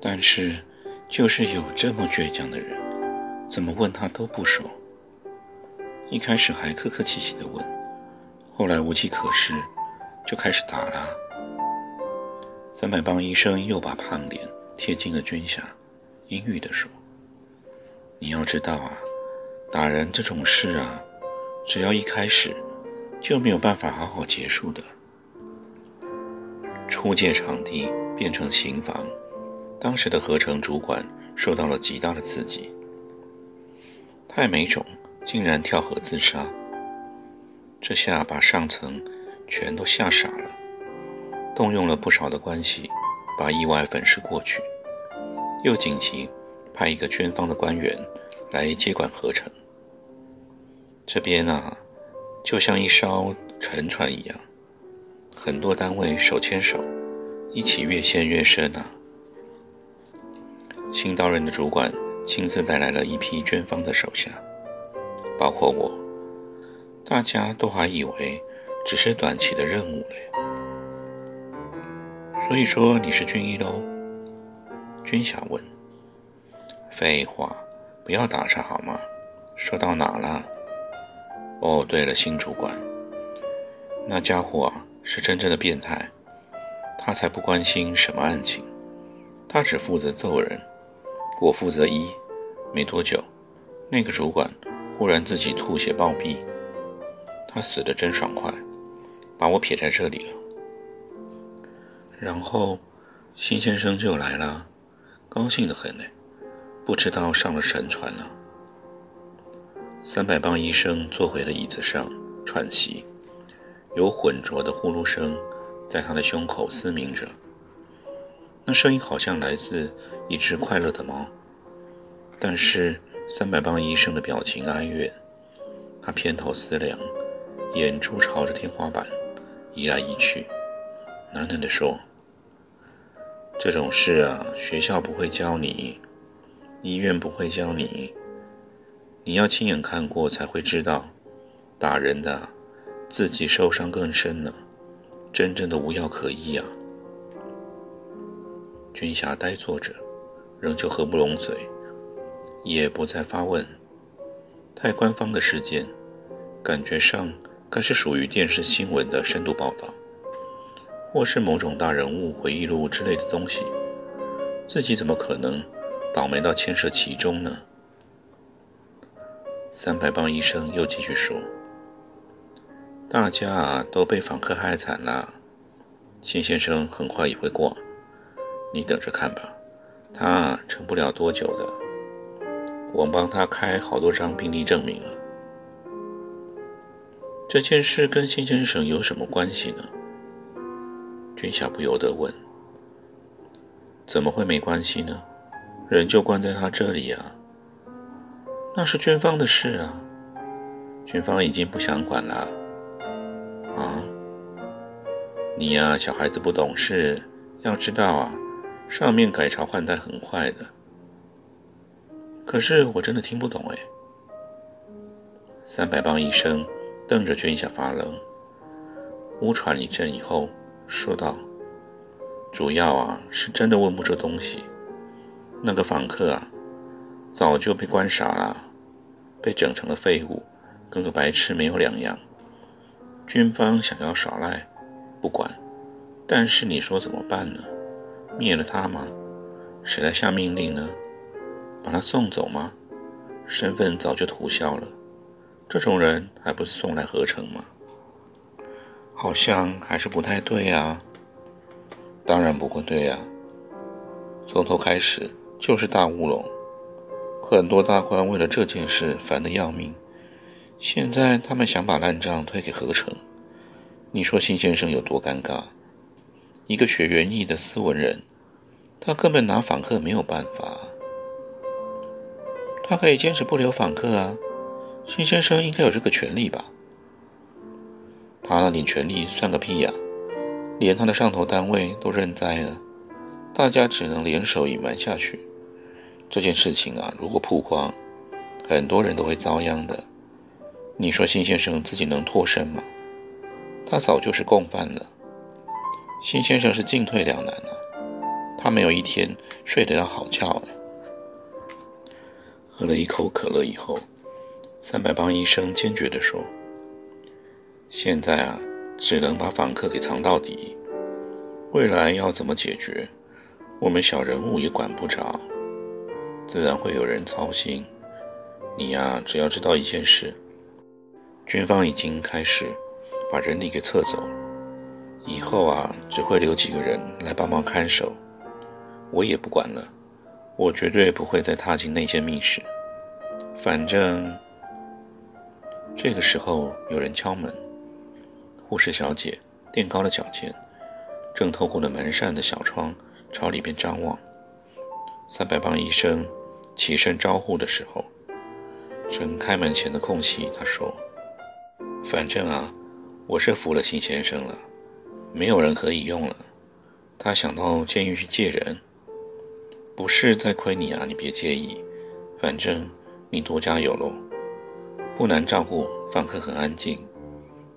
但是，就是有这么倔强的人，怎么问他都不说。一开始还客客气气的问，后来无计可施，就开始打了。三百磅医生又把胖脸贴近了军霞，阴郁的说：“你要知道啊，打人这种事啊，只要一开始，就没有办法好好结束的。出借场地变成刑房。”当时的合成主管受到了极大的刺激，太美种竟然跳河自杀，这下把上层全都吓傻了，动用了不少的关系，把意外粉饰过去，又紧急派一个军方的官员来接管合成。这边啊，就像一艘沉船一样，很多单位手牵手，一起越陷越深啊。新到任的主管亲自带来了一批捐方的手下，包括我。大家都还以为只是短期的任务嘞。所以说你是军医喽？军霞问。废话，不要打岔好吗？说到哪了？哦，对了，新主管，那家伙啊是真正的变态，他才不关心什么案情，他只负责揍人。我负责医，没多久，那个主管忽然自己吐血暴毙，他死的真爽快，把我撇在这里了。然后，辛先生就来了，高兴的很呢，不知道上了神船了。三百磅医生坐回了椅子上喘息，有浑浊的呼噜声在他的胸口嘶鸣着。那声音好像来自一只快乐的猫，但是三百磅医生的表情哀怨，他偏头思量，眼珠朝着天花板移来移去，喃喃地说：“这种事啊，学校不会教你，医院不会教你，你要亲眼看过才会知道，打人的自己受伤更深了，真正的无药可医啊。”军霞呆坐着，仍旧合不拢嘴，也不再发问。太官方的事件，感觉上该是属于电视新闻的深度报道，或是某种大人物回忆录之类的东西。自己怎么可能倒霉到牵涉其中呢？三百磅医生又继续说：“大家啊都被访客害惨了，秦先生很快也会过。”你等着看吧，他撑不了多久的。我帮他开好多张病历证明了。这件事跟辛先生有什么关系呢？君夏不由得问。怎么会没关系呢？人就关在他这里啊。那是军方的事啊，军方已经不想管了。啊？你呀，小孩子不懂事，要知道啊。上面改朝换代很快的，可是我真的听不懂哎。三百磅医生瞪着军下发愣，呜喘一阵以后说道：“主要啊是真的问不出东西。那个访客啊，早就被关傻了，被整成了废物，跟个白痴没有两样。军方想要耍赖，不管，但是你说怎么办呢？”灭了他吗？谁来下命令呢？把他送走吗？身份早就涂消了，这种人还不是送来合成吗？好像还是不太对啊。当然不会对啊。从头开始就是大乌龙。很多大官为了这件事烦得要命，现在他们想把烂账推给何成。你说辛先生有多尴尬？一个学园艺的斯文人，他根本拿访客没有办法。他可以坚持不留访客啊，辛先生应该有这个权利吧？他那点权利算个屁呀！连他的上头单位都认栽了，大家只能联手隐瞒下去。这件事情啊，如果曝光，很多人都会遭殃的。你说辛先生自己能脱身吗？他早就是共犯了。辛先生是进退两难啊，他没有一天睡得了好觉的。喝了一口可乐以后，三百帮医生坚决地说。现在啊，只能把访客给藏到底。未来要怎么解决，我们小人物也管不着，自然会有人操心。你呀，只要知道一件事：军方已经开始把人力给撤走，以后啊，只会留几个人来帮忙看守。我也不管了，我绝对不会再踏进那间密室。反正这个时候有人敲门。护士小姐垫高了脚尖，正透过了门扇的小窗朝里边张望。三百磅医生起身招呼的时候，趁开门前的空隙，他说：“反正啊，我是服了辛先生了，没有人可以用了。他想到监狱去借人，不是在亏你啊，你别介意。反正你多加油喽，不难照顾，访客很安静。”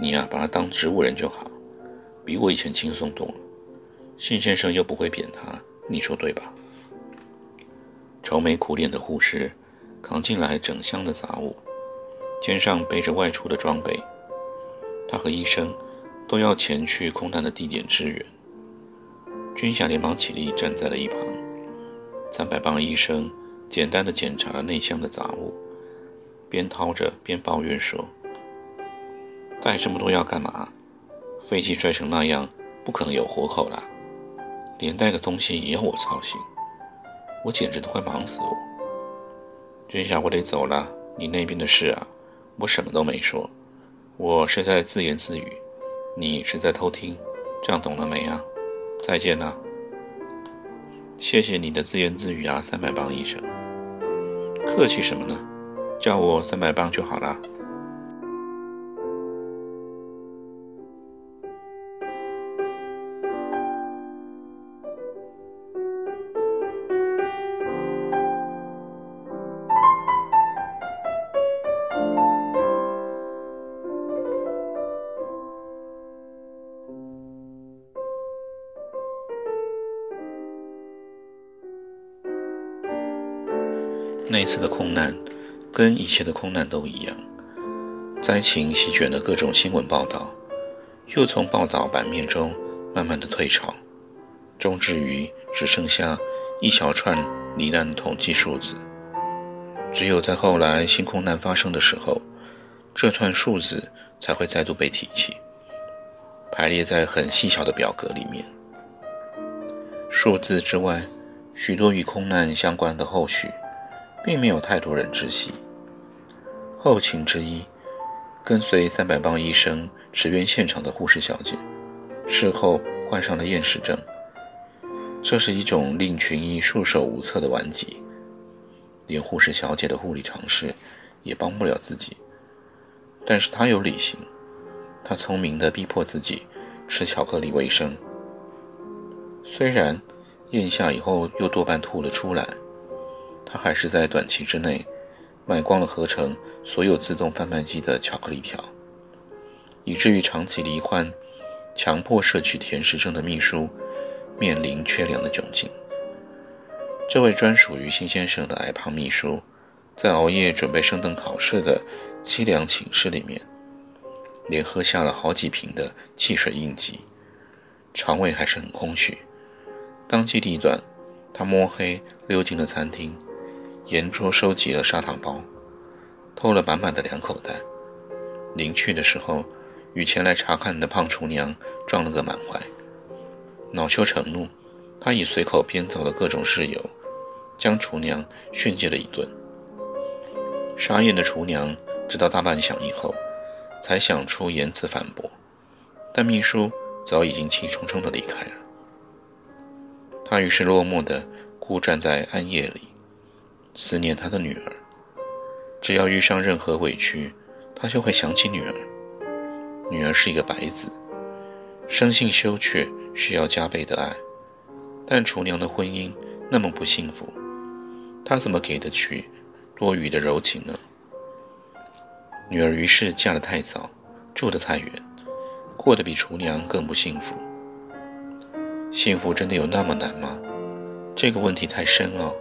你呀，把他当植物人就好，比我以前轻松多了。信先生又不会贬他，你说对吧？愁眉苦脸的护士扛进来整箱的杂物，肩上背着外出的装备。他和医生都要前去空难的地点支援。军霞连忙起立，站在了一旁。三百磅医生简单的检查了内箱的杂物，边掏着边抱怨说。带这么多药干嘛？飞机摔成那样，不可能有活口了。连带的东西也要我操心，我简直都快忙死我。军霞，我得走了。你那边的事啊，我什么都没说，我是在自言自语，你是在偷听，这样懂了没啊？再见了。谢谢你的自言自语啊，三百磅医生。客气什么呢？叫我三百磅就好了。跟以前的空难都一样，灾情席卷了各种新闻报道，又从报道版面中慢慢的退潮，终至于只剩下一小串罹难统计数字。只有在后来新空难发生的时候，这串数字才会再度被提起，排列在很细小的表格里面。数字之外，许多与空难相关的后续。并没有太多人知悉。后勤之一，跟随三百磅医生驰援现场的护士小姐，事后患上了厌食症。这是一种令群医束手无策的顽疾，连护士小姐的护理常识也帮不了自己。但是她有理性，她聪明地逼迫自己吃巧克力为生。虽然咽下以后又多半吐了出来。他还是在短期之内卖光了合成所有自动贩卖机的巧克力条，以至于长期罹患强迫摄取甜食症的秘书面临缺粮的窘境。这位专属于辛先生的矮胖秘书，在熬夜准备升等考试的凄凉寝室里面，连喝下了好几瓶的汽水应急，肠胃还是很空虚。当机立断，他摸黑溜进了餐厅。沿桌收集了砂糖包，偷了满满的两口袋。临去的时候，与前来查看的胖厨娘撞了个满怀。恼羞成怒，他以随口编造的各种事由，将厨娘训诫了一顿。沙燕的厨娘直到大半晌以后，才想出言辞反驳，但秘书早已经气冲冲地离开了。他于是落寞地孤站在暗夜里，思念他的女儿。只要遇上任何委屈，他就会想起女儿。女儿是一个白子，生性羞怯，需要加倍的爱。但厨娘的婚姻那么不幸福，他怎么给得起多余的柔情呢？女儿于是嫁得太早，住得太远，过得比厨娘更不幸福。幸福真的有那么难吗？这个问题太深奥，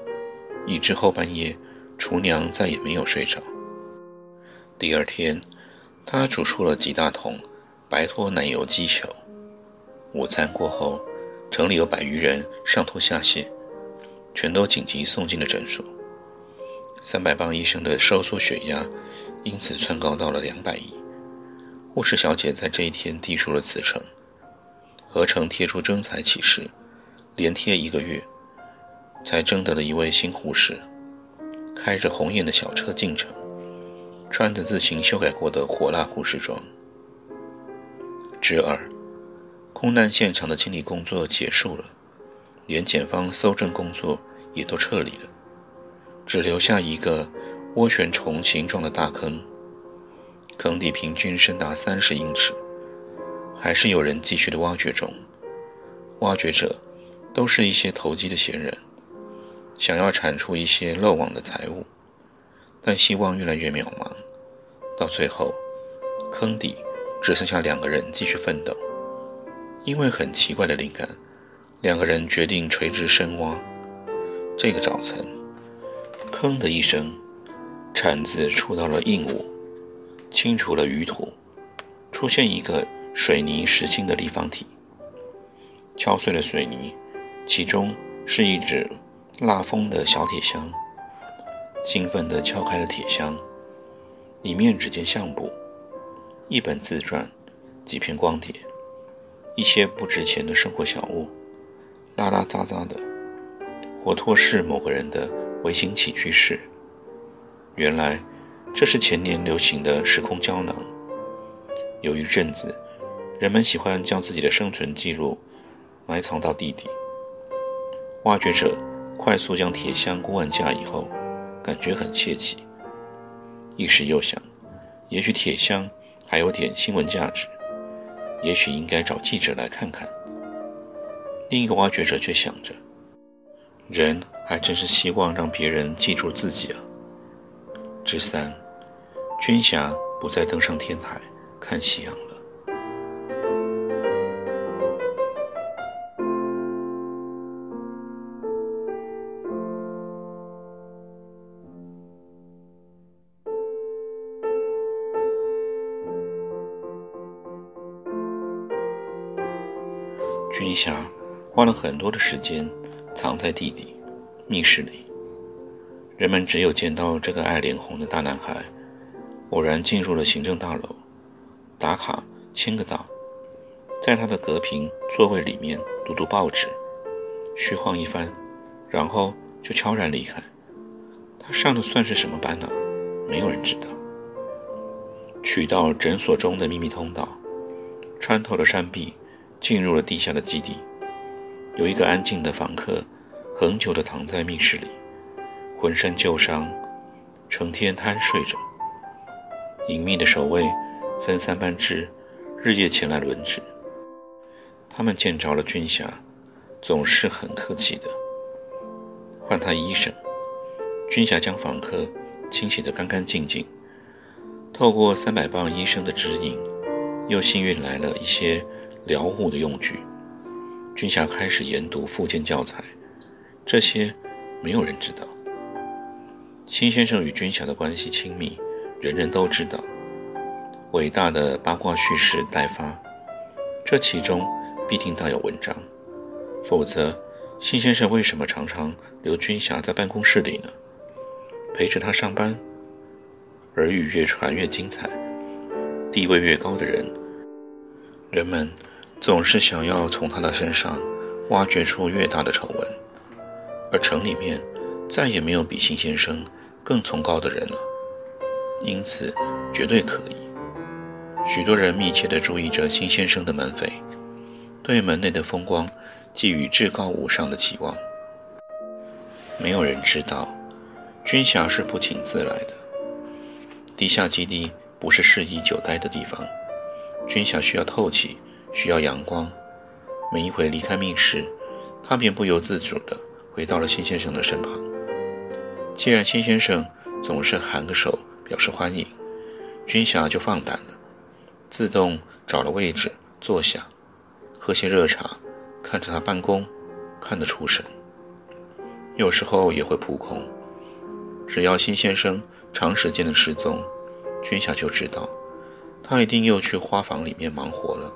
以致后半夜，厨娘再也没有睡着。第二天。他煮出了几大桶白脱奶油鸡球。午餐过后，城里有百余人上吐下泻，全都紧急送进了诊所。三百磅医生的收缩血压因此窜高到了两百亿。护士小姐在这一天递出了辞呈，合成贴出征才启事，连贴一个月，才征得了一位新护士，开着红艳的小车进城。穿着自行修改过的火辣护士装。之二，空难现场的清理工作结束了，连检方搜证工作也都撤离了，只留下一个涡旋虫形状的大坑，坑底平均深达三十英尺，还是有人继续的挖掘中。挖掘者都是一些投机的闲人，想要铲出一些漏网的财物。但希望越来越渺茫，到最后，坑底只剩下两个人继续奋斗。因为很奇怪的灵感，两个人决定垂直深挖。这个早晨，吭的一声，铲子触到了硬物，清除了淤土，出现一个水泥实心的立方体。敲碎了水泥，其中是一只蜡封的小铁箱。兴奋地敲开了铁箱，里面只见相簿、一本自传、几片光碟、一些不值钱的生活小物，拉拉杂杂的，活脱是某个人的微型起居室。原来这是前年流行的时空胶囊。有一阵子，人们喜欢将自己的生存记录埋藏到地底。挖掘者快速将铁箱固按架以后。感觉很泄气，一时又想，也许铁箱还有点新闻价值，也许应该找记者来看看。另一个挖掘者却想着，人还真是希望让别人记住自己啊。之三，军霞不再登上天台看夕阳了。军霞花了很多的时间藏在地底密室里，人们只有见到这个爱脸红的大男孩偶然进入了行政大楼，打卡签个到，在他的隔屏座位里面读读报纸，虚晃一番，然后就悄然离开。他上的算是什么班呢？没有人知道。取到诊所中的秘密通道，穿透了山壁。进入了地下的基地，有一个安静的访客，恒久地躺在密室里，浑身旧伤，成天酣睡着。隐秘的守卫分三班制，日夜前来轮值。他们见着了军侠，总是很客气的，唤他医生。军侠将访客清洗得干干净净，透过三百磅医生的指引，又幸运来了一些。疗护的用具，军霞开始研读附件教材，这些没有人知道。辛先生与军霞的关系亲密，人人都知道。伟大的八卦叙事待发，这其中必定大有文章，否则辛先生为什么常常留军霞在办公室里呢？陪着他上班，耳语越传越精彩，地位越高的人，人们。总是想要从他的身上挖掘出越大的丑闻，而城里面再也没有比辛先生更崇高的人了，因此绝对可以。许多人密切地注意着辛先生的门扉，对门内的风光寄予至高无上的期望。没有人知道，军霞是不请自来的。地下基地不是适宜久待的地方，军霞需要透气，需要阳光。每一回离开密室，他便不由自主地回到了辛先生的身旁。既然辛先生总是喊个手表示欢迎，军霞就放胆了，自动找了位置坐下，喝些热茶，看着他办公，看得出神。有时候也会扑空，只要辛先生长时间的失踪，军霞就知道他一定又去花房里面忙活了。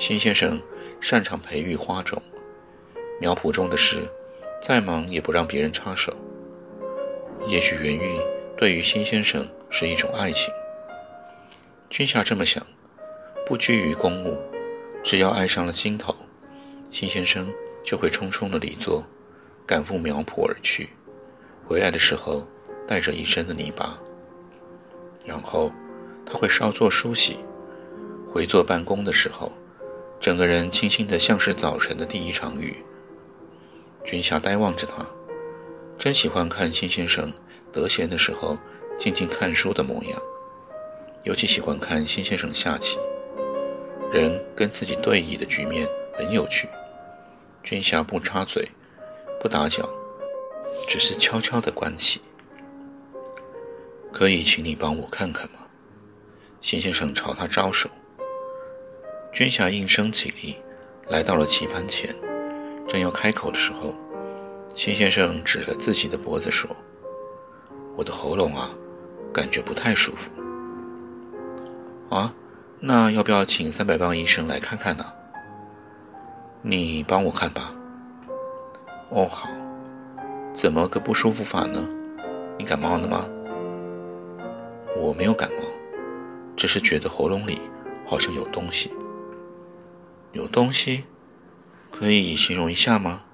辛先生擅长培育花种，苗圃中的事，再忙也不让别人插手。也许园艺对于辛先生是一种爱情。君夏这么想，不拘于公务，只要爱上了心头，辛先生就会匆匆的离座，赶赴苗圃而去。回来的时候带着一身的泥巴，然后他会稍作梳洗，回坐办公的时候，整个人清新的像是早晨的第一场雨。君夏呆望着他。真喜欢看辛先生得闲的时候静静看书的模样，尤其喜欢看辛先生下棋。人跟自己对弈的局面很有趣。君霞不插嘴，不打搅，只是悄悄地观棋。可以请你帮我看看吗？辛先生朝他招手。娟霞应声起立，来到了棋盘前，正要开口的时候。辛先生指着自己的脖子说：“我的喉咙啊，感觉不太舒服。啊，那要不要请三百磅医生来看看呢？你帮我看吧。哦，好。怎么个不舒服法呢？你感冒了吗？我没有感冒，只是觉得喉咙里好像有东西。有东西？可以形容一下吗？”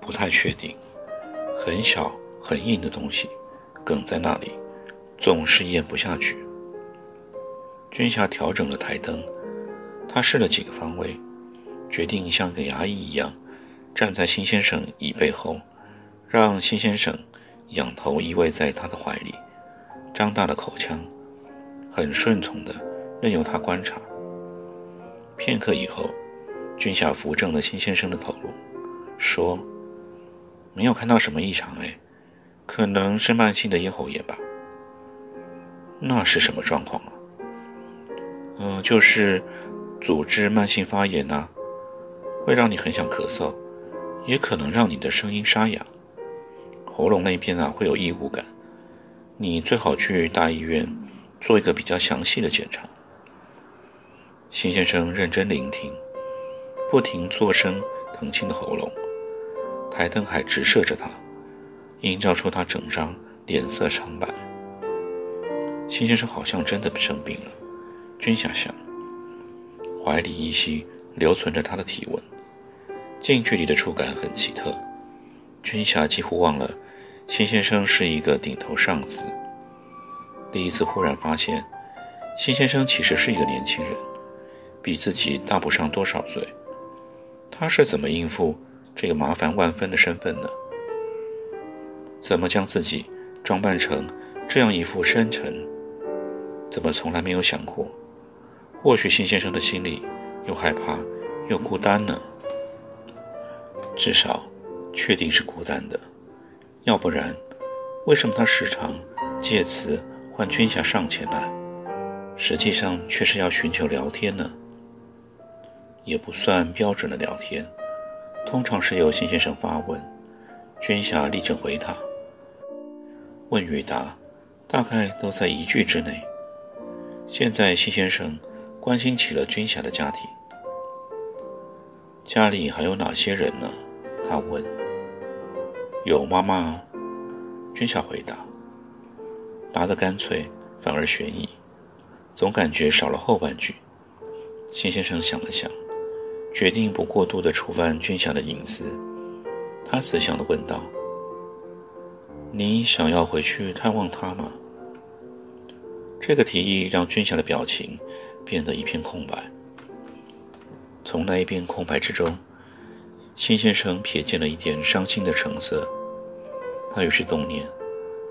不太确定，很小很硬的东西，梗在那里，总是咽不下去。君霞调整了台灯，他试了几个方位，决定像个牙医一样，站在辛先生椅背后，让辛先生仰头依偎在他的怀里，张大了口腔，很顺从的任由他观察。片刻以后，俊霞扶正了辛先生的头颅，说。没有看到什么异常哎，可能是慢性的咽喉炎吧。那是什么状况啊？嗯，就是组织慢性发炎呐，会让你很想咳嗽，也可能让你的声音沙哑，喉咙那边啊会有异物感。你最好去大医院做一个比较详细的检查。辛先生认真聆听，不停作声疼清的喉咙。台灯还直射着他，映照出他整张脸色苍白。辛先生好像真的生病了，君想想，怀里依稀留存着他的体温，近距离的触感很奇特。君霞几乎忘了辛先生是一个顶头上司，第一次忽然发现，辛先生其实是一个年轻人，比自己大不上多少岁。他是怎么应付？这个麻烦万分的身份呢？怎么将自己装扮成这样一副深沉？怎么从来没有想过？或许辛先生的心里又害怕又孤单呢？至少，确定是孤单的。要不然，为什么他时常借此唤君霞上前来？实际上却是要寻求聊天呢？也不算标准的聊天。通常是由辛先生发问，君霞立正回答。问与答，大概都在一句之内。现在辛先生关心起了君霞的家庭，家里还有哪些人呢？他问。有妈妈。君霞回答。答得干脆，反而悬疑，总感觉少了后半句。辛先生想了想。决定不过度的触犯君霞的隐私，他慈祥地问道：“你想要回去探望他吗？”这个提议让军霞的表情变得一片空白。从那一片空白之中，辛先生瞥见了一点伤心的橙色。他于是动念，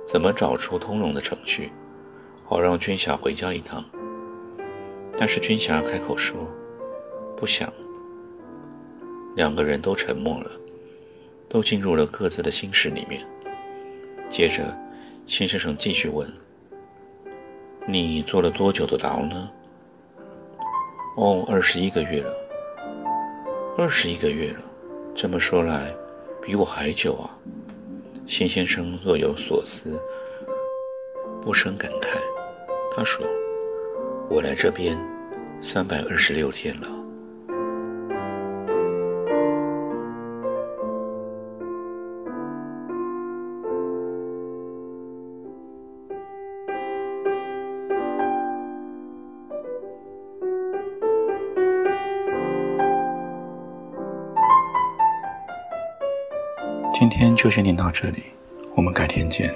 怎么找出通融的程序，好让军霞回家一趟。但是军霞开口说：“不想。”两个人都沉默了，都进入了各自的心事里面。接着，辛先生继续问。你做了多久的牢呢？哦，二十一个月了。二十一个月了，这么说来，比我还久啊。辛先生若有所思，不生感慨。他说：“我来这边三百二十六天了。”今天就先念到这里，我们改天见。